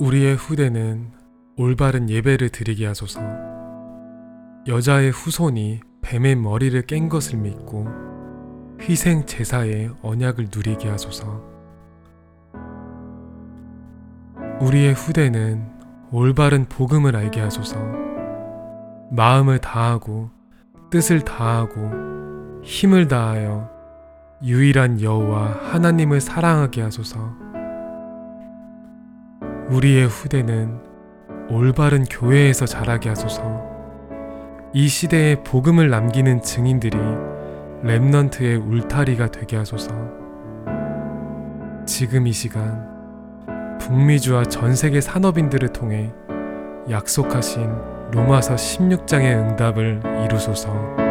우리의 후대는 올바른 예배를 드리게 하소서. 여자의 후손이 뱀의 머리를 깬 것을 믿고 희생 제사의 언약을 누리게 하소서. 우리의 후대는 올바른 복음을 알게 하소서. 마음을 다하고 뜻을 다하고 힘을 다하여 유일한 여호와 하나님을 사랑하게 하소서. 우리의 후대는 올바른 교회에서 자라게 하소서. 이 시대에 복음을 남기는 증인들이 랩넌트의 울타리가 되게 하소서. 지금 이 시간 북미주와 전 세계 산업인들을 통해 약속하신 로마서 16장의 응답을 이루소서.